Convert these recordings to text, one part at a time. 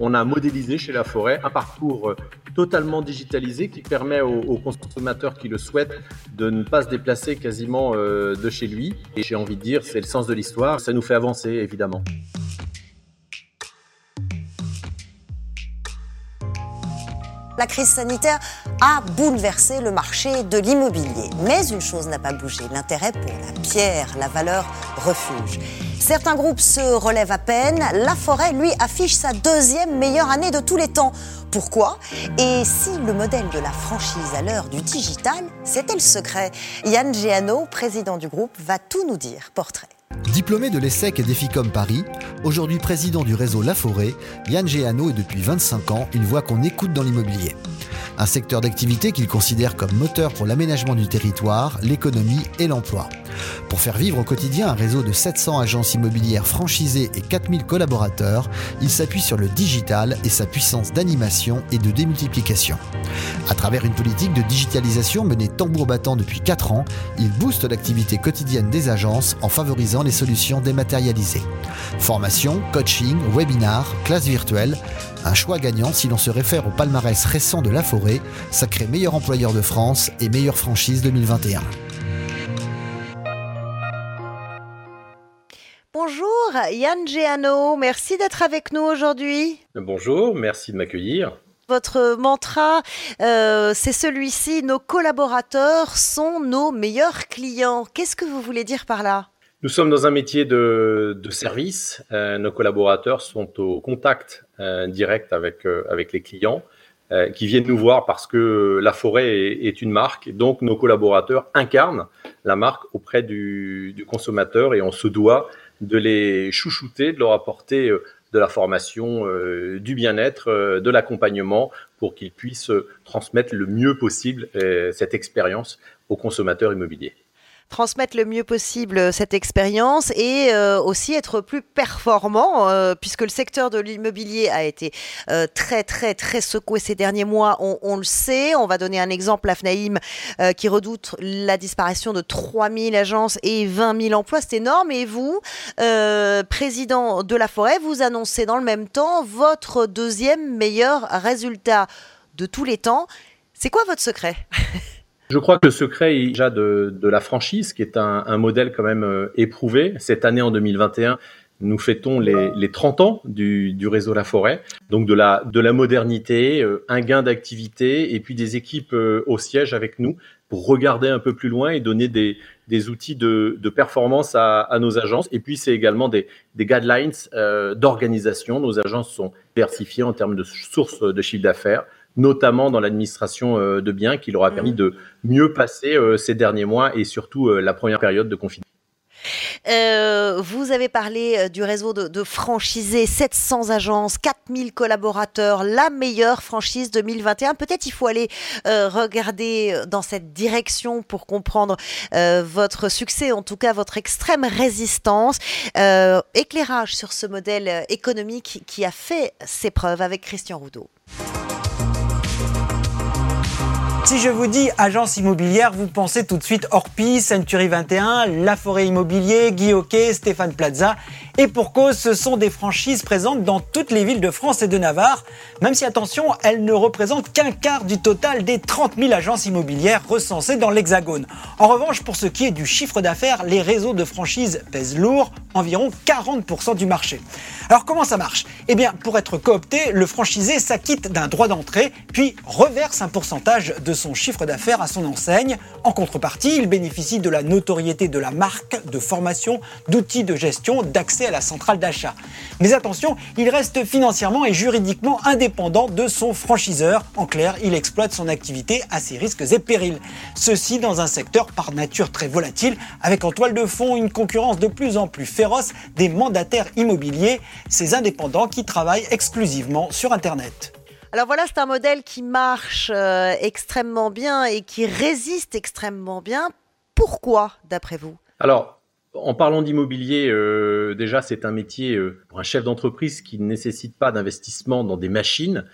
on a modélisé chez La Forêt un parcours totalement digitalisé qui permet aux, consommateurs qui le souhaitent de ne pas se déplacer quasiment de chez lui. Et j'ai envie de dire, c'est le sens de l'histoire, ça nous fait avancer évidemment. la crise sanitaire a bouleversé le marché de l'immobilier. Mais une chose n'a pas bougé, l'intérêt pour la pierre, la valeur refuge. Certains groupes se relèvent à peine. La forêt, lui, affiche sa deuxième meilleure année de tous les temps. Pourquoi? Et si le modèle de la franchise à l'heure du digital, c'était le secret? Yann Géano, président du groupe, va tout nous dire. Portrait. Diplômé de l'ESSEC et d'EFICOM Paris, aujourd'hui président du réseau La Forêt, Yann Géano est depuis 25 ans une voix qu'on écoute dans l'immobilier. Un secteur d'activité qu'il considère comme moteur pour l'aménagement du territoire, l'économie et l'emploi. Pour faire vivre au quotidien un réseau de 700 agences immobilières franchisées et 4000 collaborateurs, il s'appuie sur le digital et sa puissance d'animation et de démultiplication. À travers une politique de digitalisation menée tambour battant depuis 4 ans, il booste l'activité quotidienne des agences en favorisant les solutions dématérialisées. Formation, coaching, webinars, classes virtuelles, un choix gagnant si l'on se réfère au palmarès récent de La Forêt, sacré meilleur employeur de France et meilleure franchise 2021. Bonjour Yann Géano, merci d'être avec nous aujourd'hui. Bonjour, merci de m'accueillir. Votre mantra, euh, c'est celui-ci, nos collaborateurs sont nos meilleurs clients. Qu'est-ce que vous voulez dire par là? Nous sommes dans un métier de, service. Euh, nos collaborateurs sont au contact euh, direct avec, avec les clients qui viennent nous voir parce que la forêt est, une marque. Donc nos collaborateurs incarnent la marque auprès du, du consommateur et on se doit de les chouchouter, de leur apporter euh, de la formation, euh, du bien-être, euh, de l'accompagnement pour qu'ils puissent transmettre le mieux possible cette expérience aux consommateurs immobiliers transmettre le mieux possible cette expérience et euh, aussi être plus performant euh, puisque le secteur de l'immobilier a été euh, très très très secoué ces derniers mois, on, le sait. On va donner un exemple, à FNAIM qui redoute la disparition de 3000 agences et 20 000 emplois, c'est énorme. Et vous, président de la forêt, vous annoncez dans le même temps votre deuxième meilleur résultat de tous les temps. C'est quoi votre secret? Je crois que le secret est déjà de, la franchise, qui est un, modèle quand même euh, éprouvé. Cette année, en 2021, nous fêtons les, 30 ans du, réseau La Forêt, donc de la, de la modernité, euh, un gain d'activité et puis des équipes euh, au siège avec nous pour regarder un peu plus loin et donner des, outils de, performance à, nos agences. Et puis, c'est également des, guidelines d'organisation. Nos agences sont diversifiées en termes de sources de chiffre d'affaires notamment dans l'administration euh, de biens, qui leur a permis de mieux passer euh, ces derniers mois et surtout euh, la première période de confinement. vous avez parlé du réseau de, franchisés, 700 agences, 4000 collaborateurs, la meilleure franchise 2021. Peut-être il faut aller regarder dans cette direction pour comprendre votre succès, en tout cas votre extrême résistance. éclairage sur ce modèle économique qui a fait ses preuves avec Christian Roudot. Si je vous dis agence immobilière, vous pensez tout de suite Orpi, Century 21, La Forêt Immobilier, Guy Hockey, Stéphane Plaza. Et pour cause, ce sont des franchises présentes dans toutes les villes de France et de Navarre, même si attention, elles ne représentent qu'un quart du total des 30 000 agences immobilières recensées dans l'Hexagone. En revanche, pour ce qui est du chiffre d'affaires, les réseaux de franchises pèsent lourd, environ 40% du marché. Alors comment ça marche? Eh bien, pour être coopté, le franchisé s'acquitte d'un droit d'entrée, puis reverse un pourcentage de son chiffre d'affaires à son enseigne. En contrepartie, il bénéficie de la notoriété de la marque, de formation, d'outils de gestion, d'accès à la centrale d'achat. Mais attention, il reste financièrement et juridiquement indépendant de son franchiseur. En clair, il exploite son activité à ses risques et périls. Ceci dans un secteur par nature très volatile, avec en toile de fond une concurrence de plus en plus féroce des mandataires immobiliers ces indépendants qui travaillent exclusivement sur Internet. Alors voilà, c'est un modèle qui marche euh, extrêmement bien et qui résiste extrêmement bien. Pourquoi, d'après vous? Alors, en parlant d'immobilier, euh, déjà, c'est un métier euh, pour un chef d'entreprise qui ne nécessite pas d'investissement dans des machines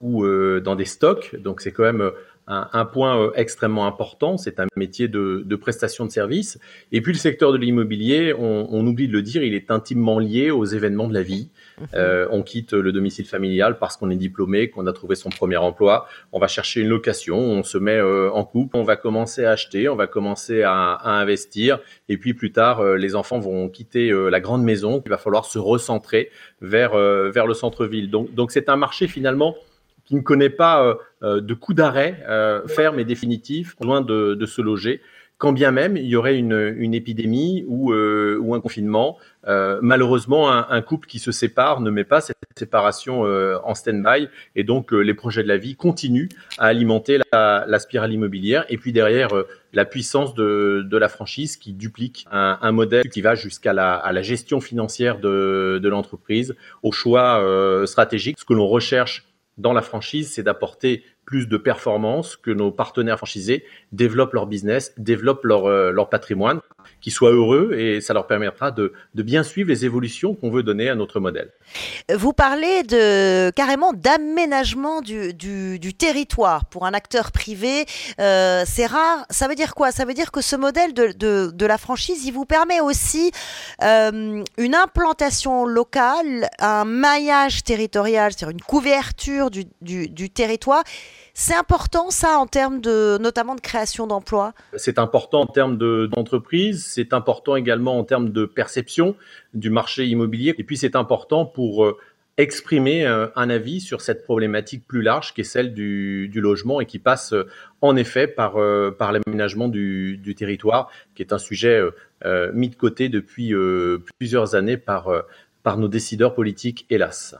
ou dans des stocks. Donc c'est quand même un, point euh, extrêmement important, c'est un métier de, de, prestation de services. Et puis le secteur de l'immobilier, on, on, oublie de le dire, il est intimement lié aux événements de la vie. Mhm. Euh, on quitte le domicile familial parce qu'on est diplômé, qu'on a trouvé son premier emploi. On va chercher une location, on se met euh, en couple, on va commencer à acheter, on va commencer à, à investir. Et puis plus tard, euh, les enfants vont quitter la grande maison. Il va falloir se recentrer vers, vers le centre-ville. Donc, donc c'est un marché finalement qui ne connaît pas euh, euh, de coup d'arrêt euh, ferme et définitif, loin de, de, se loger, quand bien même il y aurait une, une épidémie ou, ou, un confinement. malheureusement, un, un, couple qui se sépare ne met pas cette séparation en stand-by et donc les projets de la vie continuent à alimenter la, la spirale immobilière. Et puis derrière, la puissance de, de, la franchise qui duplique un, un modèle qui va jusqu'à la, à la gestion financière de, de l'entreprise, au choix stratégique, ce que l'on recherche dans la franchise, c'est d'apporter plus de performance, que nos partenaires franchisés développent leur business, développent leur, euh, leur patrimoine, qu'ils soient heureux et ça leur permettra de, de bien suivre les évolutions qu'on veut donner à notre modèle. Vous parlez de carrément d'aménagement du, du, territoire pour un acteur privé. Euh, c'est rare. Ça veut dire quoi? Ça veut dire que ce modèle de, de, de la franchise, il vous permet aussi euh, une implantation locale, un maillage territorial, c'est-à-dire une couverture du, du territoire c'est important ça en termes de notamment de création d'emplois? C'est important en termes d'entreprise, c'est important également en termes de perception du marché immobilier et puis c'est important pour euh, exprimer euh, un avis sur cette problématique plus large qui est celle du, logement et qui passe euh, en effet par, l'aménagement du, territoire, qui est un sujet mis de côté depuis plusieurs années par nos décideurs politiques, hélas.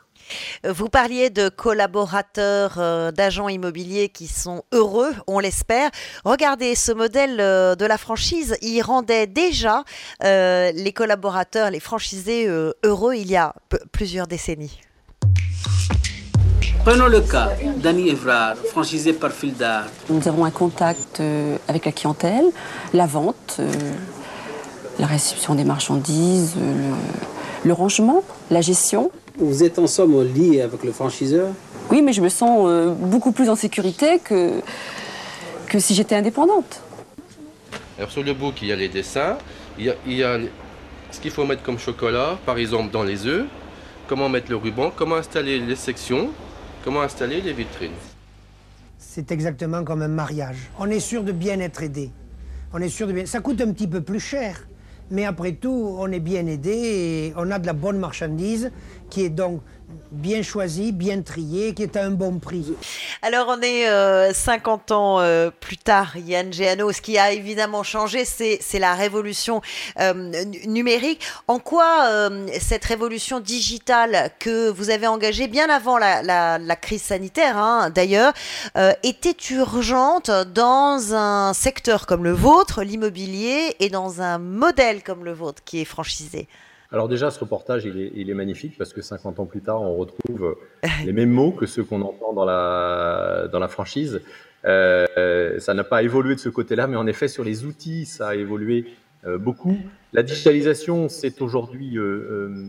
Vous parliez de collaborateurs, euh, d'agents immobiliers qui sont heureux, on l'espère. Regardez, ce modèle euh, de la franchise, il rendait déjà euh, les collaborateurs, les franchisés heureux il y a plusieurs décennies. Prenons le cas d'Annie Evrard, franchisée par Fildar. Nous avons un contact avec la clientèle, la vente, la réception des marchandises, le rangement, la gestion. Vous êtes en somme lié avec le franchiseur Oui, mais je me sens euh, beaucoup plus en sécurité que, que si j'étais indépendante. Alors sur le book, il y a les dessins, il y a, il y a ce qu'il faut mettre comme chocolat, par exemple dans les œufs, comment mettre le ruban, comment installer les sections, comment installer les vitrines. C'est exactement comme un mariage. On est sûr de bien être aidé. On est sûr de bien. Ça coûte un petit peu plus cher, mais après tout, on est bien aidé et on a de la bonne marchandise qui est donc bien choisi, bien trié, qui est à un bon prix. Alors on est euh, 50 ans euh, plus tard, Yann Géano, ce qui a évidemment changé, c'est la révolution euh, numérique. En quoi euh, cette révolution digitale que vous avez engagée bien avant la, crise sanitaire, hein, d'ailleurs, était urgente dans un secteur comme le vôtre, l'immobilier, et dans un modèle comme le vôtre qui est franchisé? Alors déjà, ce reportage, il est, magnifique parce que 50 ans plus tard, on retrouve les mêmes mots que ceux qu'on entend dans la, franchise. Euh, ça n'a pas évolué de ce côté-là, mais en effet, sur les outils, ça a évolué euh, beaucoup. La digitalisation, c'est aujourd'hui euh, euh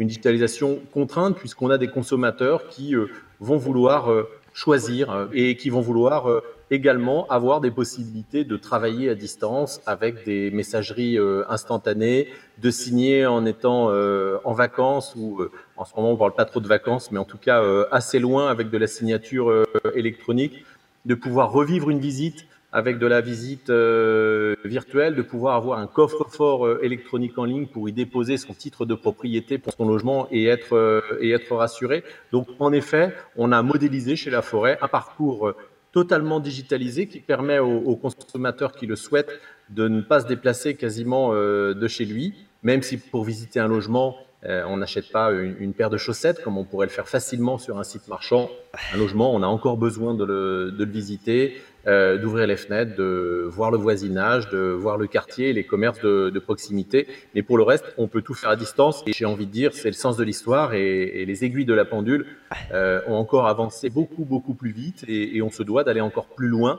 une digitalisation contrainte puisqu'on a des consommateurs qui euh, vont vouloir euh, choisir et qui vont vouloir également avoir des possibilités de travailler à distance avec des messageries euh, instantanées, de signer en étant euh, en vacances ou euh, en ce moment on parle pas trop de vacances, mais en tout cas euh, assez loin avec de la signature euh, électronique, de pouvoir revivre une visite avec de la visite euh, virtuelle, de pouvoir avoir un coffre-fort électronique en ligne pour y déposer son titre de propriété pour son logement et être et être rassuré. Donc en effet, on a modélisé chez La Forêt un parcours totalement digitalisé qui permet aux, consommateurs qui le souhaitent de ne pas se déplacer quasiment euh, de chez lui, même si pour visiter un logement, euh, on n'achète pas une, paire de chaussettes comme on pourrait le faire facilement sur un site marchand. Un logement, on a encore besoin de le visiter, euh, d'ouvrir les fenêtres, de voir le voisinage, de voir le quartier, les commerces de, proximité. Mais pour le reste, on peut tout faire à distance. Et j'ai envie de dire, c'est le sens de l'histoire et, les aiguilles de la pendule euh, ont encore avancé beaucoup, beaucoup plus vite et, on se doit d'aller encore plus loin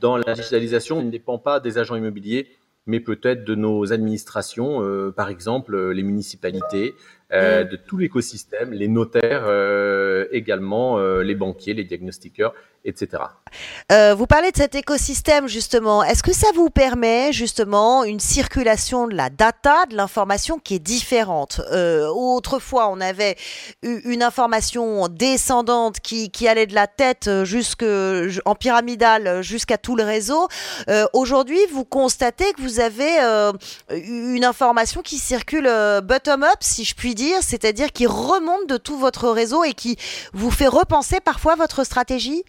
dans la digitalisation. Ne dépend pas des agents immobiliers mais peut-être de nos administrations, euh, par exemple les municipalités, euh, mm. de tout l'écosystème, les notaires euh, également, euh, les banquiers, les diagnostiqueurs, etc. vous parlez de cet écosystème justement. Est-ce que ça vous permet justement une circulation de la data, de l'information qui est différente? Autrefois, on avait une information descendante qui, qui allait de la tête jusque en pyramidale jusqu'à tout le réseau. Aujourd'hui, vous constatez que vous avez une information qui circule bottom-up, si je puis dire, c'est-à-dire qui remonte de tout votre réseau et qui vous fait repenser parfois votre stratégie?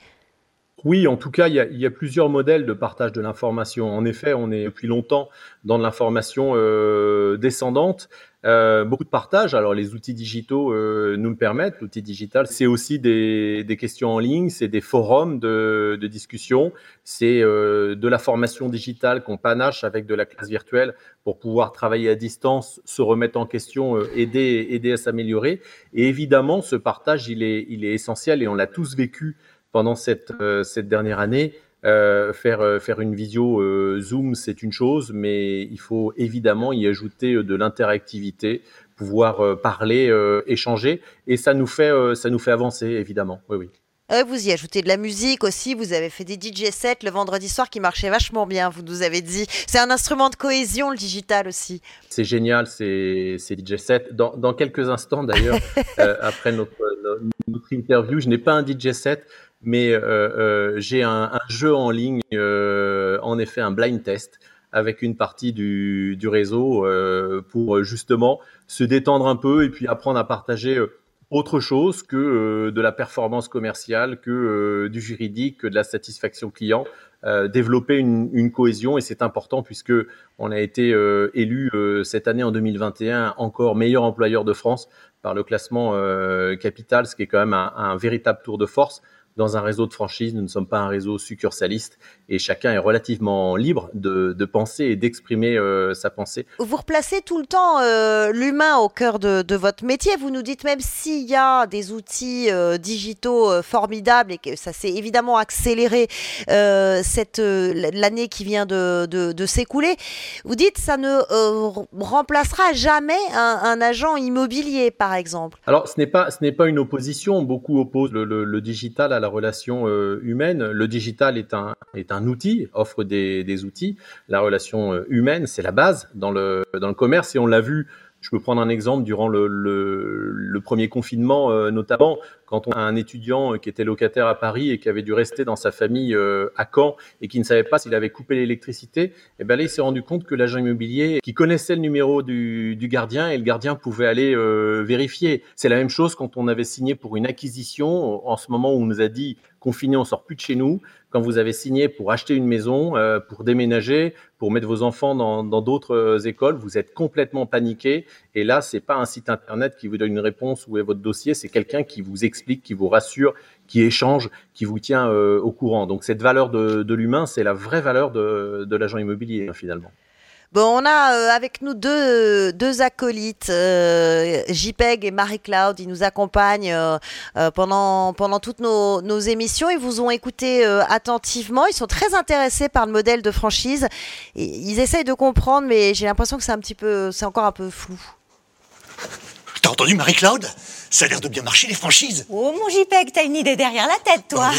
Oui, en tout cas, il y, a, plusieurs modèles de partage de l'information. En effet, on est depuis longtemps dans l'information euh, descendante. Euh, beaucoup de partage. Alors les outils digitaux euh, nous le permettent. L'outil digital, c'est aussi des, questions en ligne, c'est des forums de, discussion, c'est euh, de la formation digitale qu'on panache avec de la classe virtuelle pour pouvoir travailler à distance, se remettre en question, aider, aider à s'améliorer. Et évidemment, ce partage, il est, il est essentiel et on l'a tous vécu pendant cette, cette dernière année. Euh, faire, euh, faire une visio euh, Zoom, c'est une chose, mais il faut évidemment y ajouter de l'interactivité, pouvoir parler, échanger, et ça nous fait, ça nous fait avancer, évidemment. Oui, oui. Vous y ajoutez de la musique aussi, vous avez fait des DJ sets le vendredi soir qui marchaient vachement bien, vous nous avez dit. C'est un instrument de cohésion, le digital aussi. C'est génial, ces, ces DJ sets. Dans, dans quelques instants d'ailleurs, après notre, notre, interview, je n'ai pas un DJ set, mais euh, euh, j'ai un, jeu en ligne, euh, en effet un blind test avec une partie du, réseau pour justement se détendre un peu et puis apprendre à partager autre chose que de la performance commerciale, que du juridique, que de la satisfaction client, développer une, cohésion et c'est important puisque on a été élu cette année en 2021 encore meilleur employeur de France par le classement Capital, ce qui est quand même un véritable tour de force dans un réseau de franchise, nous ne sommes pas un réseau succursaliste et chacun est relativement libre de, penser et d'exprimer euh, sa pensée. Vous replacez tout le temps euh, l'humain au cœur de, votre métier. Vous nous dites même s'il y a des outils euh, digitaux formidables et que ça s'est évidemment accéléré cette l'année qui vient de, s'écouler. Vous dites ça ne remplacera jamais un, agent immobilier, par exemple. Alors ce n'est pas ce n'est pas une opposition. Beaucoup opposent le, le digital à la relation euh, humaine. Le digital est un, est un outil, offre des, des outils. La relation euh, humaine, c'est la base dans le, dans le commerce et on l'a vu je peux prendre un exemple durant le, premier confinement, euh, notamment quand on a un étudiant qui était locataire à Paris et qui avait dû rester dans sa famille euh, à Caen et qui ne savait pas s'il avait coupé l'électricité. Et eh ben là, il s'est rendu compte que l'agent immobilier, qui connaissait le numéro du, gardien et le gardien pouvait aller euh, vérifier. C'est la même chose quand on avait signé pour une acquisition. En ce moment où on nous a dit confiné, on sort plus de chez nous. Quand vous avez signé pour acheter une maison, euh, pour déménager, pour mettre vos enfants dans d'autres euh, écoles, vous êtes complètement paniqué. Et là, c'est pas un site internet qui vous donne une réponse où est votre dossier, c'est quelqu'un qui vous explique, qui vous rassure, qui échange, qui vous tient euh, au courant. Donc cette valeur de, de l'humain, c'est la vraie valeur de, de l'agent immobilier finalement. Bon, on a euh, avec nous deux, deux acolytes, euh, JPEG et Marie-Claude. Ils nous accompagnent euh, pendant, pendant toutes nos, nos, émissions. Ils vous ont écouté attentivement. Ils sont très intéressés par le modèle de franchise. Ils essayent de comprendre, mais j'ai l'impression que c'est un petit peu, c'est encore un peu flou. T'as entendu Marie-Claude Ça a l'air de bien marcher les franchises. Oh mon JPEG, t'as une idée derrière la tête, toi.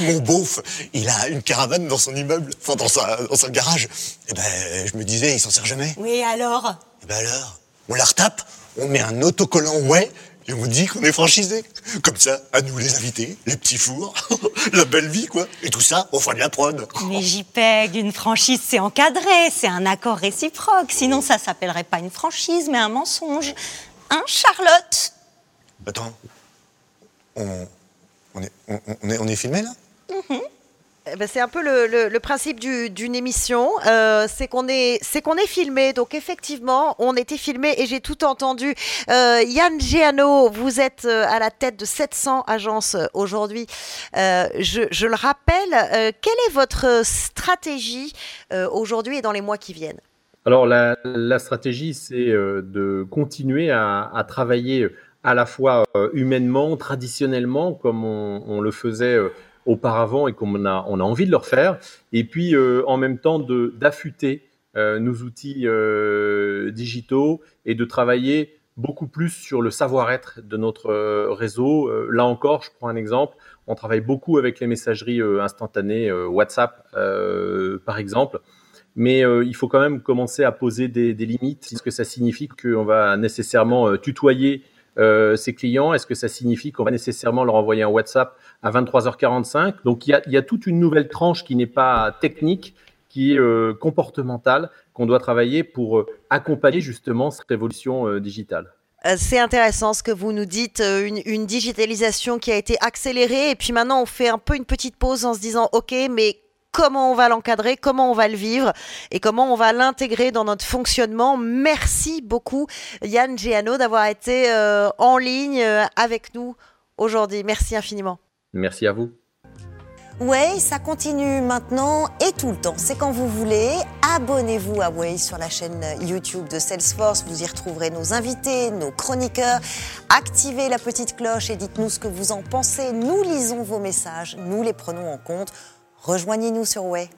mon beauf, il a une caravane dans son immeuble, enfin dans, sa, dans son garage. Eh ben, je me disais, il s'en sert jamais. Oui, alors? Eh ben alors, on la retape, on met un autocollant ouais et on dit qu'on est franchisé. Comme ça, à nous les invités, les petits fours, la belle vie, quoi. Et tout ça au fond de la prod. Mais JPEG, une franchise, c'est encadré, c'est un accord réciproque. Sinon, ça s'appellerait pas une franchise, mais un mensonge. Hein, Charlotte? Attends, on, on, est, on, est, on est filmé là? Mhm. eh ben, c'est un peu le, le, principe d'une émission, euh, c'est qu'on est, c'est qu'on est filmé. Donc effectivement, on était filmé et j'ai tout entendu. Euh, Yann Giano, vous êtes euh, à la tête de 700 agences aujourd'hui. Je, je, le rappelle. quelle est votre stratégie aujourd'hui et dans les mois qui viennent? Alors la, stratégie, c'est euh, de continuer à, travailler à la fois euh, humainement, traditionnellement, comme on, le faisait euh, auparavant et comme on a, on a envie de le refaire, et puis en même temps d'affûter nos outils digitaux et de travailler beaucoup plus sur le savoir-être de notre réseau. là encore, je prends un exemple. On travaille beaucoup avec les messageries instantanées, WhatsApp par exemple mais euh, il faut quand même commencer à poser des, limites. Est-ce que ça signifie qu'on va nécessairement euh, tutoyer euh, ses clients? Est-ce que ça signifie qu'on va nécessairement leur envoyer un WhatsApp à 23h45 Donc il y, a, toute une nouvelle tranche qui n'est pas technique, qui est comportementale, qu'on doit travailler pour accompagner justement cette révolution digitale. C'est intéressant ce que vous nous dites, une, une, digitalisation qui a été accélérée et puis maintenant on fait un peu une petite pause en se disant ok mais comment on va l'encadrer, comment on va le vivre et comment on va l'intégrer dans notre fonctionnement. Merci beaucoup Yann Géano d'avoir été euh, en ligne euh, avec nous aujourd'hui. Merci infiniment. Merci à vous. Way, ça continue maintenant et tout le temps. C'est quand vous voulez. Abonnez-vous à Way sur la chaîne YouTube de Salesforce. Vous y retrouverez nos invités, nos chroniqueurs. Activez la petite cloche et dites-nous ce que vous en pensez. Nous lisons vos messages, nous les prenons en compte. Rejoignez-nous sur Way.